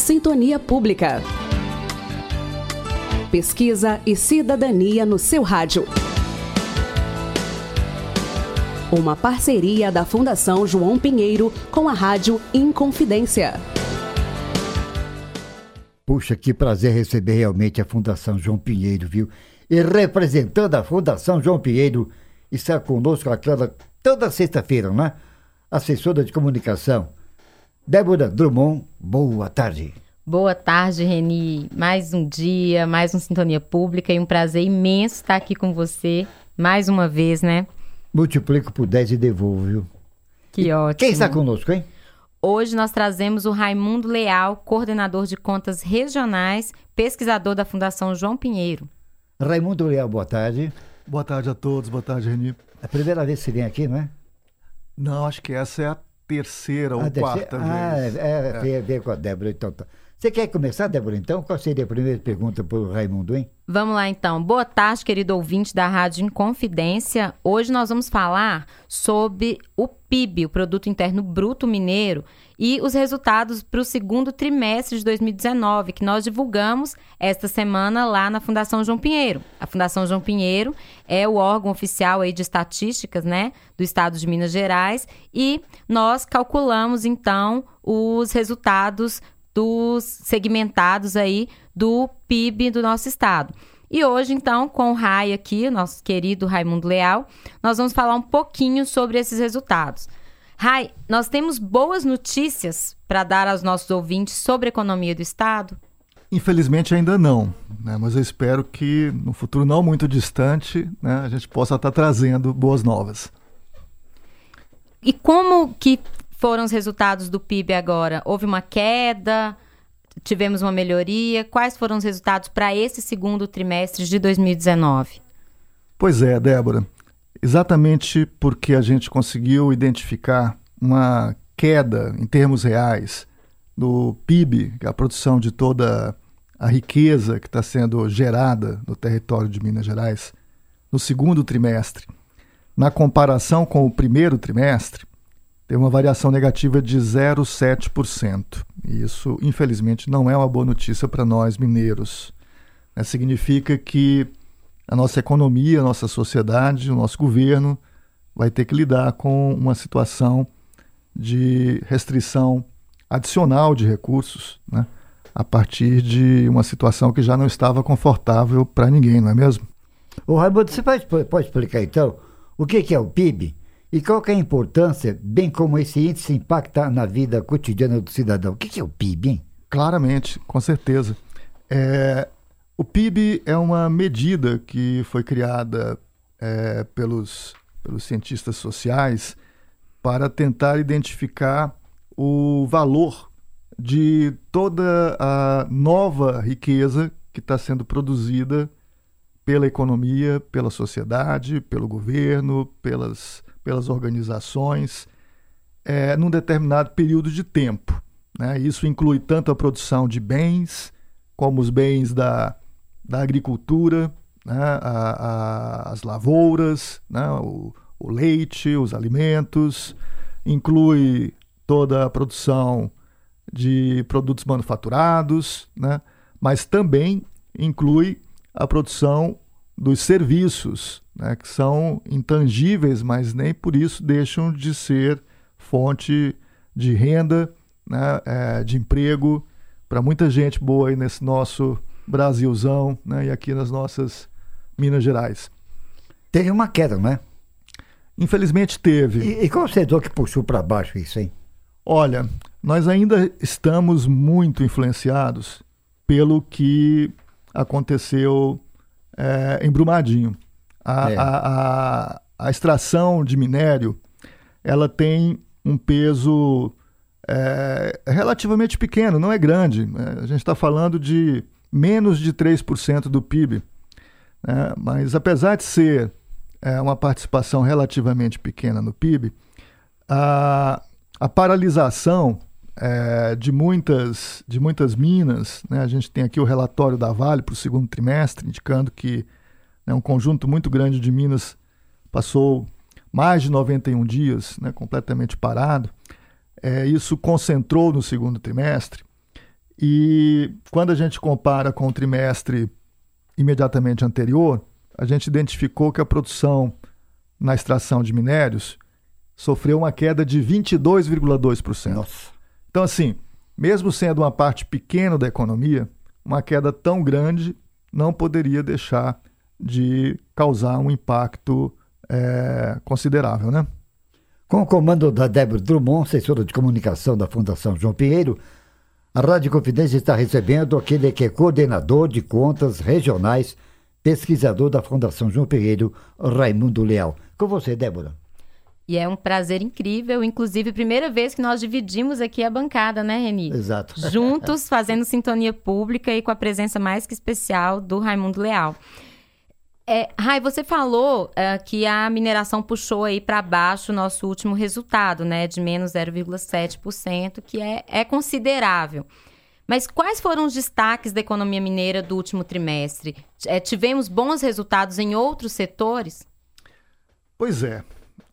Sintonia Pública. Pesquisa e cidadania no seu rádio. Uma parceria da Fundação João Pinheiro com a Rádio Inconfidência. Puxa, que prazer receber realmente a Fundação João Pinheiro, viu? E representando a Fundação João Pinheiro, está conosco aquela toda sexta-feira, não é? Assessora de comunicação, Débora Drummond. Boa tarde. Boa tarde, Reni. Mais um dia, mais um Sintonia Pública e um prazer imenso estar aqui com você mais uma vez, né? Multiplico por 10 e devolvo, viu? Que e ótimo. Quem está conosco, hein? Hoje nós trazemos o Raimundo Leal, coordenador de contas regionais, pesquisador da Fundação João Pinheiro. Raimundo Leal, boa tarde. Boa tarde a todos, boa tarde, Reni. É a primeira vez que você vem aqui, não é? Não, acho que essa é a terceira ou Ah, terceira- quarta ah, vez. é, é, veio- veio com a Débora, então tá. Você quer começar, Débora, então? Qual seria a primeira pergunta para o Raimundo, hein? Vamos lá então. Boa tarde, querido ouvinte da Rádio Inconfidência. Hoje nós vamos falar sobre o PIB, o Produto Interno Bruto Mineiro, e os resultados para o segundo trimestre de 2019, que nós divulgamos esta semana lá na Fundação João Pinheiro. A Fundação João Pinheiro é o órgão oficial aí de estatísticas, né, do estado de Minas Gerais, e nós calculamos então os resultados dos segmentados aí do PIB do nosso estado. E hoje, então, com o Rai aqui, nosso querido Raimundo Leal, nós vamos falar um pouquinho sobre esses resultados. Rai, nós temos boas notícias para dar aos nossos ouvintes sobre a economia do estado? Infelizmente ainda não, né? mas eu espero que no futuro não muito distante né, a gente possa estar trazendo boas novas. E como que foram os resultados do PIB agora? Houve uma queda? Tivemos uma melhoria? Quais foram os resultados para esse segundo trimestre de 2019? Pois é, Débora. Exatamente porque a gente conseguiu identificar uma queda em termos reais do PIB, é a produção de toda a riqueza que está sendo gerada no território de Minas Gerais, no segundo trimestre, na comparação com o primeiro trimestre, teve uma variação negativa de 0,7%. E isso, infelizmente, não é uma boa notícia para nós mineiros. Né? Significa que a nossa economia, a nossa sociedade, o nosso governo vai ter que lidar com uma situação de restrição adicional de recursos, né? a partir de uma situação que já não estava confortável para ninguém, não é mesmo? Ô, Raimundo, você pode, pode explicar, então, o que, que é o PIB e qual é a importância, bem como esse índice impacta na vida cotidiana do cidadão? O que, que é o PIB, hein? Claramente, com certeza. É, o PIB é uma medida que foi criada é, pelos, pelos cientistas sociais para tentar identificar o valor de toda a nova riqueza que está sendo produzida pela economia, pela sociedade, pelo governo, pelas, pelas organizações, é, num determinado período de tempo. Né? Isso inclui tanto a produção de bens, como os bens da, da agricultura, né? a, a, as lavouras, né? o, o leite, os alimentos, inclui toda a produção de produtos manufaturados, né? mas também inclui a produção dos serviços, né? que são intangíveis, mas nem por isso deixam de ser fonte de renda, né? É, de emprego para muita gente boa aí nesse nosso Brasilzão né? e aqui nas nossas Minas Gerais. Teve uma queda, não é? Infelizmente teve. E, e qual o setor que puxou para baixo isso, hein? Olha, nós ainda estamos muito influenciados pelo que aconteceu é, em Brumadinho. A, É. a, a, a extração de minério ela tem um peso é, relativamente pequeno, não é grande. É, a gente está falando de menos de 3% do PIB. né? Mas apesar de ser é, uma participação relativamente pequena no PIB, a, a paralisação é, de, muitas, de muitas minas, né? a gente tem aqui o relatório da Vale para o segundo trimestre, indicando que né, um conjunto muito grande de minas passou mais de 91 dias né, completamente parado. É, isso concentrou no segundo trimestre E quando a gente compara com o trimestre imediatamente anterior, a gente identificou que a produção na extração de minérios sofreu uma queda de 22,2%. Então, assim, mesmo sendo uma parte pequena da economia, uma queda tão grande não poderia deixar de causar um impacto é, considerável, né? Com o comando da Débora Drummond, assessora de comunicação da Fundação João Pinheiro, a Rádio Confidência está recebendo aquele que é coordenador de contas regionais, pesquisador da Fundação João Pinheiro, Raimundo Leal. Com você, Débora. E é um prazer incrível, inclusive, primeira vez que nós dividimos aqui a bancada, né, Reni? Exato. Juntos, fazendo sintonia pública e com a presença mais que especial do Raimundo Leal. É, Rai, você falou é, que a mineração puxou aí para baixo o nosso último resultado, né, de menos 0,7%, que é, é considerável. Mas quais foram os destaques da economia mineira do último trimestre? É, tivemos bons resultados em outros setores? Pois é,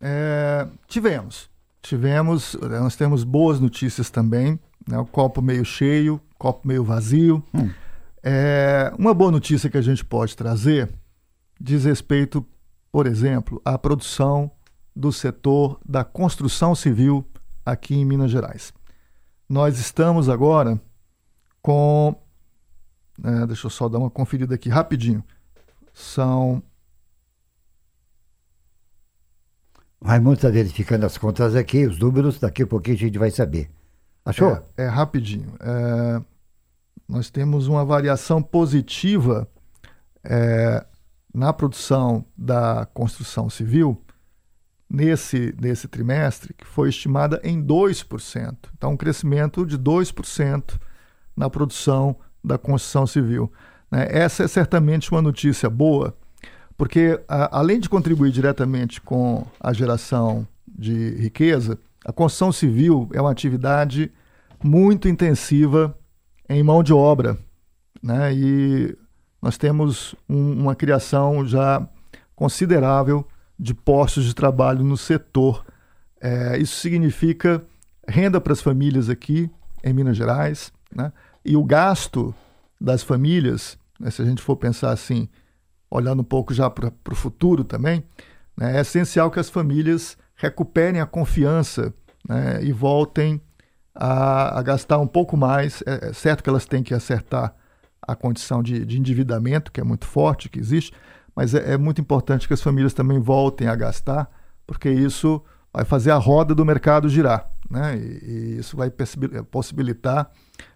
é, tivemos. Tivemos, nós temos boas notícias também, né, o copo meio cheio, copo meio vazio. Hum. É, uma boa notícia que a gente pode trazer diz respeito, por exemplo, à produção do setor da construção civil aqui em Minas Gerais. Nós estamos agora com. É, deixa eu só dar uma conferida aqui rapidinho. São. O Raimundo está verificando as contas aqui, os números, daqui a pouquinho a gente vai saber. Achou? É, é rapidinho. É, nós temos uma variação positiva é, na produção da construção civil nesse, nesse trimestre, que foi estimada em 2%. Então, um crescimento de 2% na produção da construção civil. Né? Essa é certamente uma notícia boa, porque a, além de contribuir diretamente com a geração de riqueza, a construção civil é uma atividade muito intensiva em mão de obra. Né? E nós temos um, uma criação já considerável de postos de trabalho no setor. É, isso significa renda para as famílias aqui em Minas Gerais, né? e o gasto das famílias, né, se a gente for pensar assim, olhando um pouco já para o futuro também, né, é essencial que as famílias recuperem a confiança né, e voltem a, a, gastar um pouco mais. É, é certo que elas têm que acertar a condição de, de endividamento, que é muito forte, que existe, mas é, é, muito importante que as famílias também voltem a gastar, porque isso vai fazer a roda do mercado girar, né? E, e isso vai possibilitar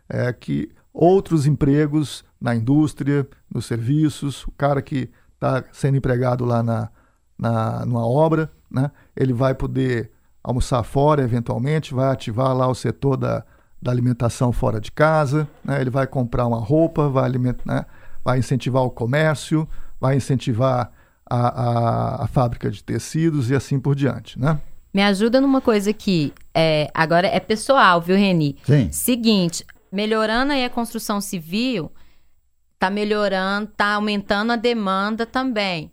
é, que outros empregos na indústria, nos serviços, o cara que está sendo empregado lá na, na, numa obra, né? ele vai poder almoçar fora eventualmente, vai ativar lá o setor da, da alimentação fora de casa, né? ele vai comprar uma roupa, vai, alimentar, né? vai incentivar o comércio, vai incentivar a, a, a, fábrica de tecidos e assim por diante. Né? Me ajuda numa coisa aqui, é, agora é pessoal, viu, Reni? Sim. Seguinte, melhorando aí a construção civil, tá melhorando, tá aumentando a demanda também.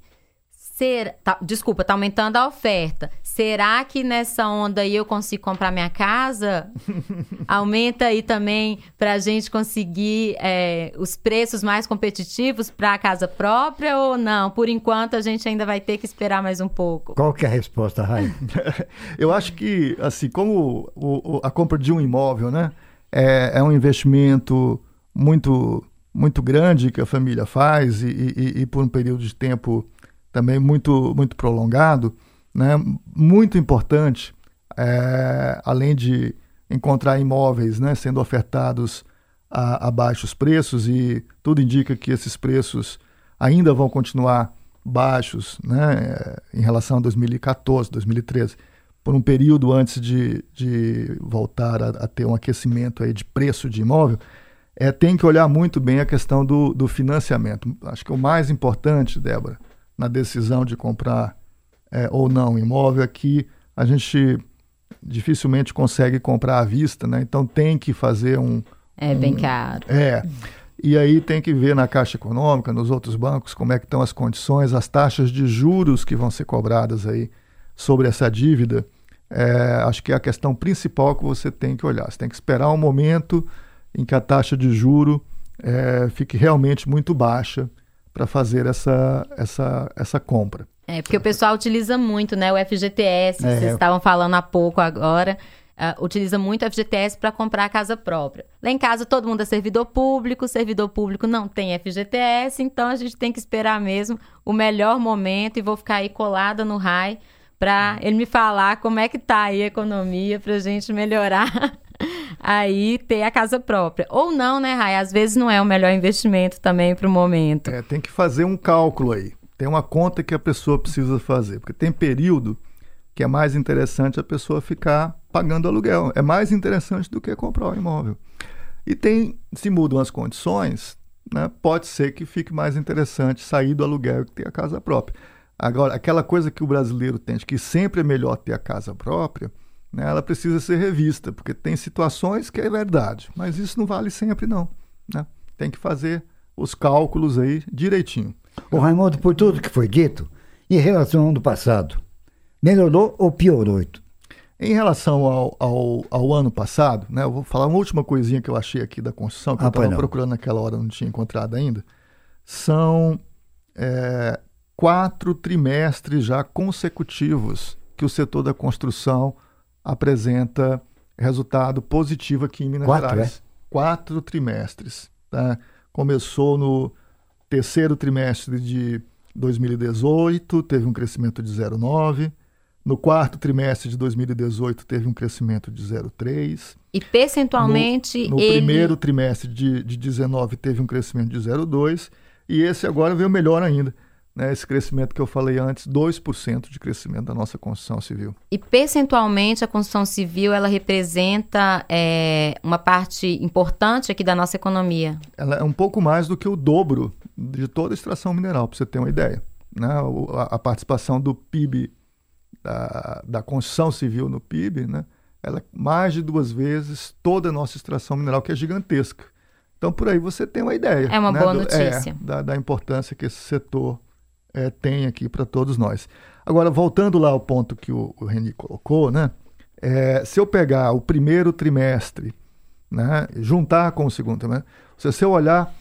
Ser, tá, desculpa, tá aumentando a oferta. Será que nessa onda aí eu consigo comprar minha casa? Aumenta aí também para a gente conseguir é, os preços mais competitivos para a casa própria ou não? Por enquanto a gente ainda vai ter que esperar mais um pouco. Qual que é a resposta, Rai? eu acho que, assim, como o, o, a compra de um imóvel, né, é, é um investimento muito muito grande que a família faz e, e, e por um período de tempo também muito, muito prolongado, né? muito importante, é, além de encontrar imóveis né, sendo ofertados a, a baixos preços, e tudo indica que esses preços ainda vão continuar baixos né, em relação a 2014, 2013, por um período antes de, de voltar a, a, ter um aquecimento aí de preço de imóvel, é, tem que olhar muito bem a questão do, do financiamento. Acho que o mais importante, Débora, na decisão de comprar é, ou não imóvel é que a gente dificilmente consegue comprar à vista, né? Então tem que fazer um. É bem caro. É. E aí tem que ver na Caixa Econômica, nos outros bancos, como é que estão as condições, as taxas de juros que vão ser cobradas aí sobre essa dívida. É, acho que é a questão principal que você tem que olhar. Você tem que esperar um momento em que a taxa de juro é, fique realmente muito baixa para fazer essa, essa, essa compra. É, porque o pessoal utiliza muito, né? O FGTS, é. vocês estavam falando há pouco agora. Uh, utiliza muito o FGTS para comprar a casa própria. Lá em casa todo mundo é servidor público, servidor público não tem FGTS, então a gente tem que esperar mesmo o melhor momento e vou ficar aí colada no RAI para ele me falar como é que tá aí a economia para gente melhorar aí ter a casa própria. Ou não, né, Rai? Às vezes não é o melhor investimento também para o momento. É, tem que fazer um cálculo aí. Tem uma conta que a pessoa precisa fazer, porque tem período que é mais interessante a pessoa ficar pagando aluguel. É mais interessante do que comprar o imóvel. E tem, se mudam as condições, né, pode ser que fique mais interessante sair do aluguel e ter a casa própria. Agora, aquela coisa que o brasileiro tem, de que sempre é melhor ter a casa própria, né, ela precisa ser revista, porque tem situações que é verdade, mas isso não vale sempre, não. Né? Tem que fazer os cálculos aí direitinho. O Raimundo, por tudo que foi dito, em relação ao ano passado, melhorou ou piorou? Em relação ao, ao, ao, ano passado, né, eu vou falar uma última coisinha que eu achei aqui da construção, que ah, eu estava procurando naquela hora, não tinha encontrado ainda. São é, quatro trimestres já consecutivos que o setor da construção apresenta resultado positivo aqui em Minas quatro, Gerais. É? Quatro trimestres. Tá? Começou no terceiro trimestre de 2018, teve um crescimento de 0,9%. No quarto trimestre de 2018 teve um crescimento de 0,3%. E percentualmente. No, no ele... primeiro trimestre de, de 19 teve um crescimento de 0,2%. E esse agora veio melhor ainda. Né, esse crescimento que eu falei antes, 2% de crescimento da nossa construção civil. E percentualmente a construção civil ela representa é, uma parte importante aqui da nossa economia? Ela é um pouco mais do que o dobro de toda a extração mineral, para você ter uma ideia. Né? A, participação do PIB da, da construção civil no PIB, né, ela é mais de duas vezes toda a nossa extração mineral, que é gigantesca. Então, por aí você tem uma ideia. É uma né, boa do, notícia. É, da, da, importância que esse setor é, tem aqui para todos nós. Agora, voltando lá ao ponto que o, o Reni colocou, né, é, se eu pegar o primeiro trimestre, né, juntar com o segundo trimestre, se eu olhar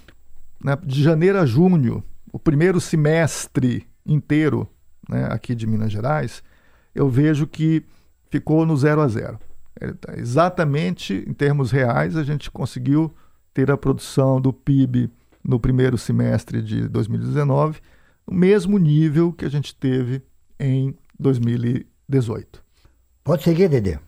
né, de janeiro a junho, o primeiro semestre inteiro né, aqui de Minas Gerais, eu vejo que ficou no zero a zero. Tá exatamente em termos reais, a gente conseguiu ter a produção do PIB no primeiro semestre de 2019 no mesmo nível que a gente teve em 2018. Pode seguir, Dedê.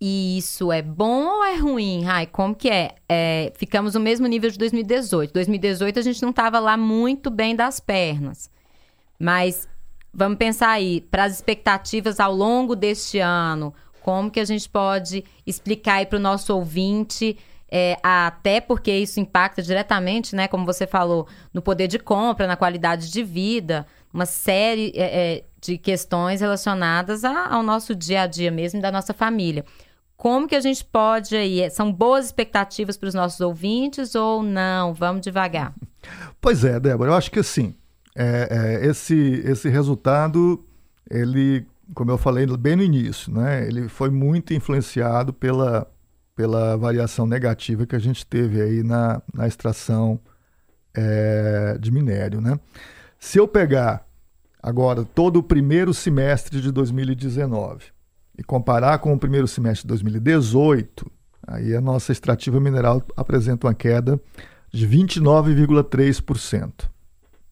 E isso é bom ou é ruim, Rai? Como que é? é? Ficamos no mesmo nível de 2018. 2018 a gente não estava lá muito bem das pernas. Mas Vamos pensar aí, para as expectativas ao longo deste ano, como que a gente pode explicar aí para o nosso ouvinte, é, até porque isso impacta diretamente, né, como você falou, no poder de compra, na qualidade de vida, uma série é, é, de questões relacionadas a, ao nosso dia a dia mesmo, da nossa família. Como que a gente pode aí? São boas expectativas para os nossos ouvintes ou não? Vamos devagar. Pois é, Débora, eu acho que assim, é, é, esse, esse resultado, ele, como eu falei bem no início, né, ele foi muito influenciado pela, pela variação negativa que a gente teve aí na, na extração é, de minério. Né? Se eu pegar agora todo o primeiro semestre de 2019 e comparar com o primeiro semestre de 2018, aí a nossa extrativa mineral apresenta uma queda de 29,3%.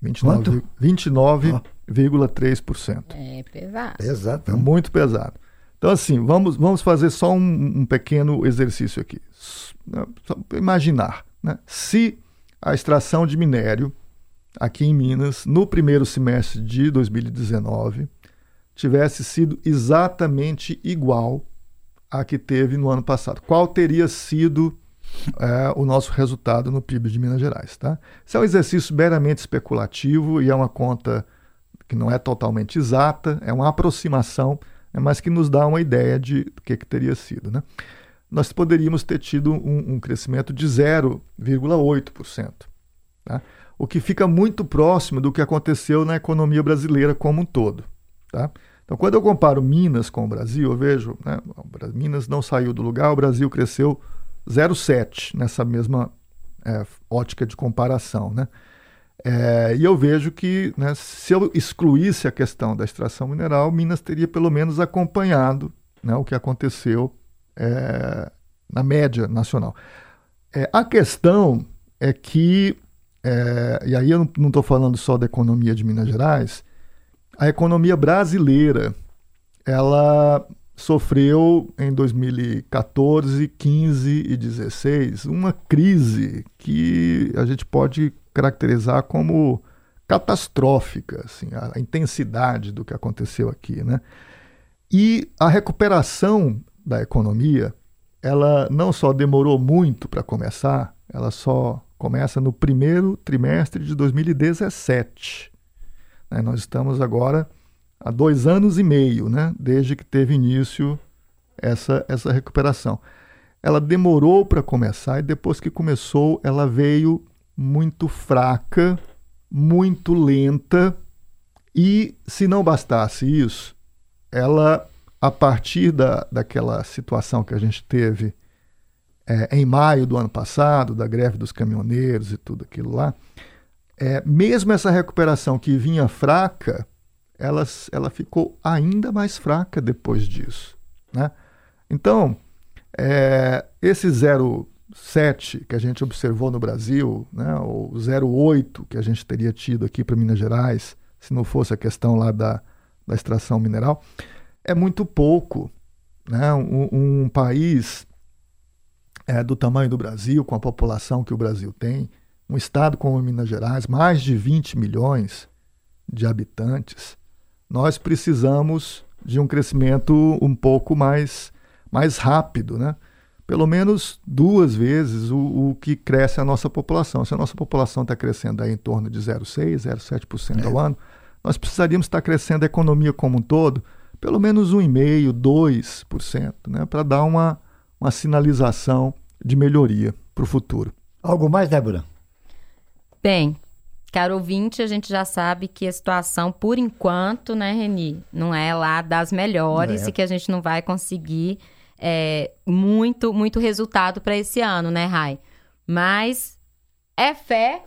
29,3%. É pesado. Pesado. É muito pesado. Então, assim, vamos, vamos fazer só um, um pequeno exercício aqui. Né, só imaginar, né? se a extração de minério aqui em Minas, no primeiro semestre de 2019, tivesse sido exatamente igual à que teve no ano passado. Qual teria sido é, o nosso resultado no PIB de Minas Gerais. Tá? Isso é um exercício meramente especulativo e é uma conta que não é totalmente exata, é uma aproximação, mas que nos dá uma ideia de do que, que teria sido. Né? Nós poderíamos ter tido um, um crescimento de 0,8%, tá? o que fica muito próximo do que aconteceu na economia brasileira como um todo. Tá? Então, quando eu comparo Minas com o Brasil, eu vejo, né, Minas não saiu do lugar, o Brasil cresceu 0,7 nessa mesma é, ótica de comparação. Né? É, e eu vejo que né, se eu excluísse a questão da extração mineral, Minas teria pelo menos acompanhado né, o que aconteceu é, na média nacional. É, a questão é que, é, e aí eu não estou falando só da economia de Minas Gerais, a economia brasileira, ela sofreu em 2014, 15 e 16 uma crise que a gente pode caracterizar como catastrófica, assim, a, intensidade do que aconteceu aqui, né? E a recuperação da economia, ela não só demorou muito para começar, ela só começa no primeiro trimestre de 2017. Né? Nós estamos agora há dois anos e meio, né? desde que teve início essa, essa recuperação. Ela demorou para começar e depois que começou, ela veio muito fraca, muito lenta e, se não bastasse isso, ela, a partir da, daquela situação que a gente teve é, em maio do ano passado, da greve dos caminhoneiros e tudo aquilo lá, é, mesmo essa recuperação que vinha fraca, ela, ela ficou ainda mais fraca depois disso. Né? Então, é, esse 0,7 que a gente observou no Brasil, né, ou 0,8 que a gente teria tido aqui para Minas Gerais, se não fosse a questão lá da, da extração mineral, é muito pouco. Né? Um, um país é, do tamanho do Brasil, com a população que o Brasil tem, um estado como Minas Gerais, mais de 20 milhões de habitantes, nós precisamos de um crescimento um pouco mais, mais rápido, né? Pelo menos duas vezes o, o, que cresce a nossa população. Se a nossa população está crescendo aí em torno de 0,6%, 0,7% ao é. ano, nós precisaríamos estar crescendo a economia como um todo pelo menos 1,5%, 2%, né? para dar uma, uma sinalização de melhoria para o futuro. Algo mais, Débora? Bem, caro ouvinte, a gente já sabe que a situação, por enquanto, né, Reni, não é lá das melhores é. e que a gente não vai conseguir é, muito, muito resultado para esse ano, né, Rai? Mas é fé,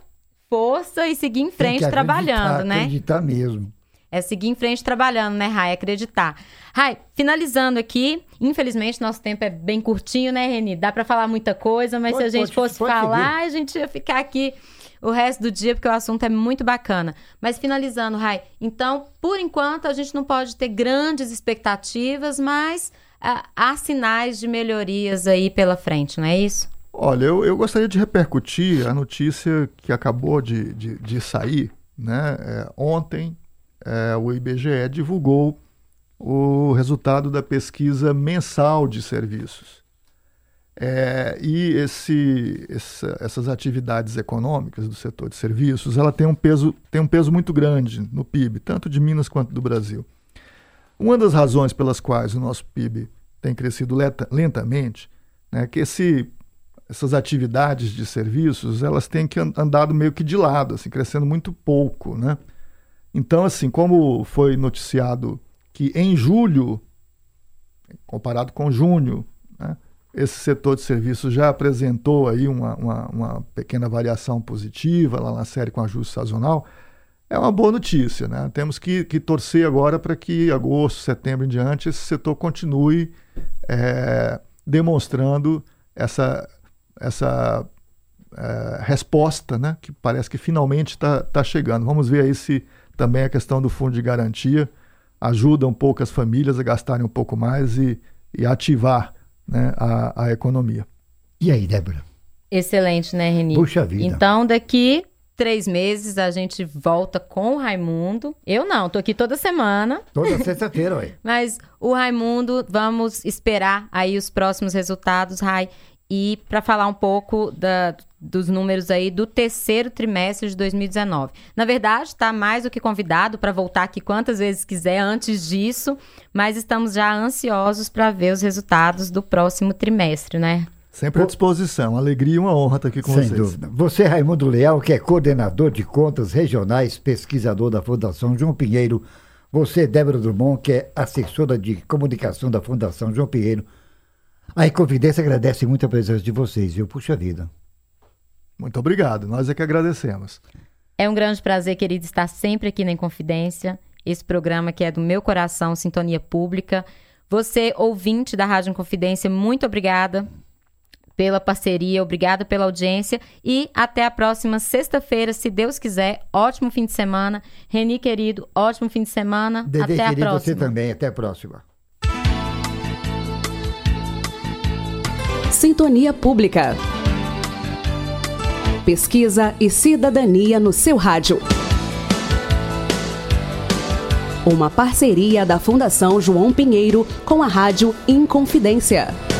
força e seguir em frente trabalhando, né? Acreditar mesmo. É seguir em frente trabalhando, né, Rai? Acreditar. Rai, finalizando aqui, infelizmente nosso tempo é bem curtinho, né, Reni? Dá para falar muita coisa, mas pode, se a gente pode, fosse pode falar, seguir. a gente ia ficar aqui o resto do dia, porque o assunto é muito bacana. Mas finalizando, Rai, então, por enquanto, a gente não pode ter grandes expectativas, mas há sinais de melhorias aí pela frente, não é isso? Olha, eu, eu gostaria de repercutir a notícia que acabou de, de, de sair, né? É, ontem, é, o IBGE divulgou o resultado da pesquisa mensal de serviços. É, e esse, essa, essas atividades econômicas do setor de serviços, ela tem um peso, tem um peso muito grande no PIB, tanto de Minas quanto do Brasil. Uma das razões pelas quais o nosso PIB tem crescido lenta, lentamente né, é que esse, essas atividades de serviços elas têm que andado meio que de lado, assim, crescendo muito pouco, né? Então, assim, como foi noticiado que em julho, comparado com junho, né, esse setor de serviços já apresentou aí uma, uma, uma, pequena variação positiva lá na série com ajuste sazonal, é uma boa notícia. Né? Temos que, que torcer agora para que agosto, setembro em diante, esse setor continue é, demonstrando essa, essa é, resposta né? que parece que finalmente está tá chegando. Vamos ver aí se também a questão do fundo de garantia ajuda um pouco as famílias a gastarem um pouco mais e, e ativar né, a, a economia. E aí, Débora? Excelente, né, Reni? Puxa vida. Então, daqui três meses a gente volta com o Raimundo. Eu não, tô aqui toda semana. Toda sexta-feira, ué. Mas o Raimundo, vamos esperar aí os próximos resultados, Rai. E para falar um pouco da, dos números aí do terceiro trimestre de 2019. Na verdade, está mais do que convidado para voltar aqui quantas vezes quiser antes disso, mas estamos já ansiosos para ver os resultados do próximo trimestre, né? Sempre à disposição. Alegria e uma honra estar aqui com Sem vocês. dúvida. Você, Raimundo Leal, que é coordenador de contas regionais, pesquisador da Fundação João Pinheiro. Você, Débora Drummond, que é assessora de comunicação da Fundação João Pinheiro. A Inconfidência agradece muito a presença de vocês, viu? Puxa vida. Muito obrigado, nós é que agradecemos. É um grande prazer, querido, estar sempre aqui na Inconfidência, esse programa que é do meu coração, Sintonia Pública. Você, ouvinte da Rádio Inconfidência, muito obrigada pela parceria, obrigada pela audiência e até a próxima sexta-feira, se Deus quiser. Ótimo fim de semana. Reni, querido, ótimo fim de semana. Dede, até a próxima. você também. Até a próxima. Sintonia Pública. Pesquisa e cidadania no seu rádio. Uma parceria da Fundação João Pinheiro com a Rádio Inconfidência.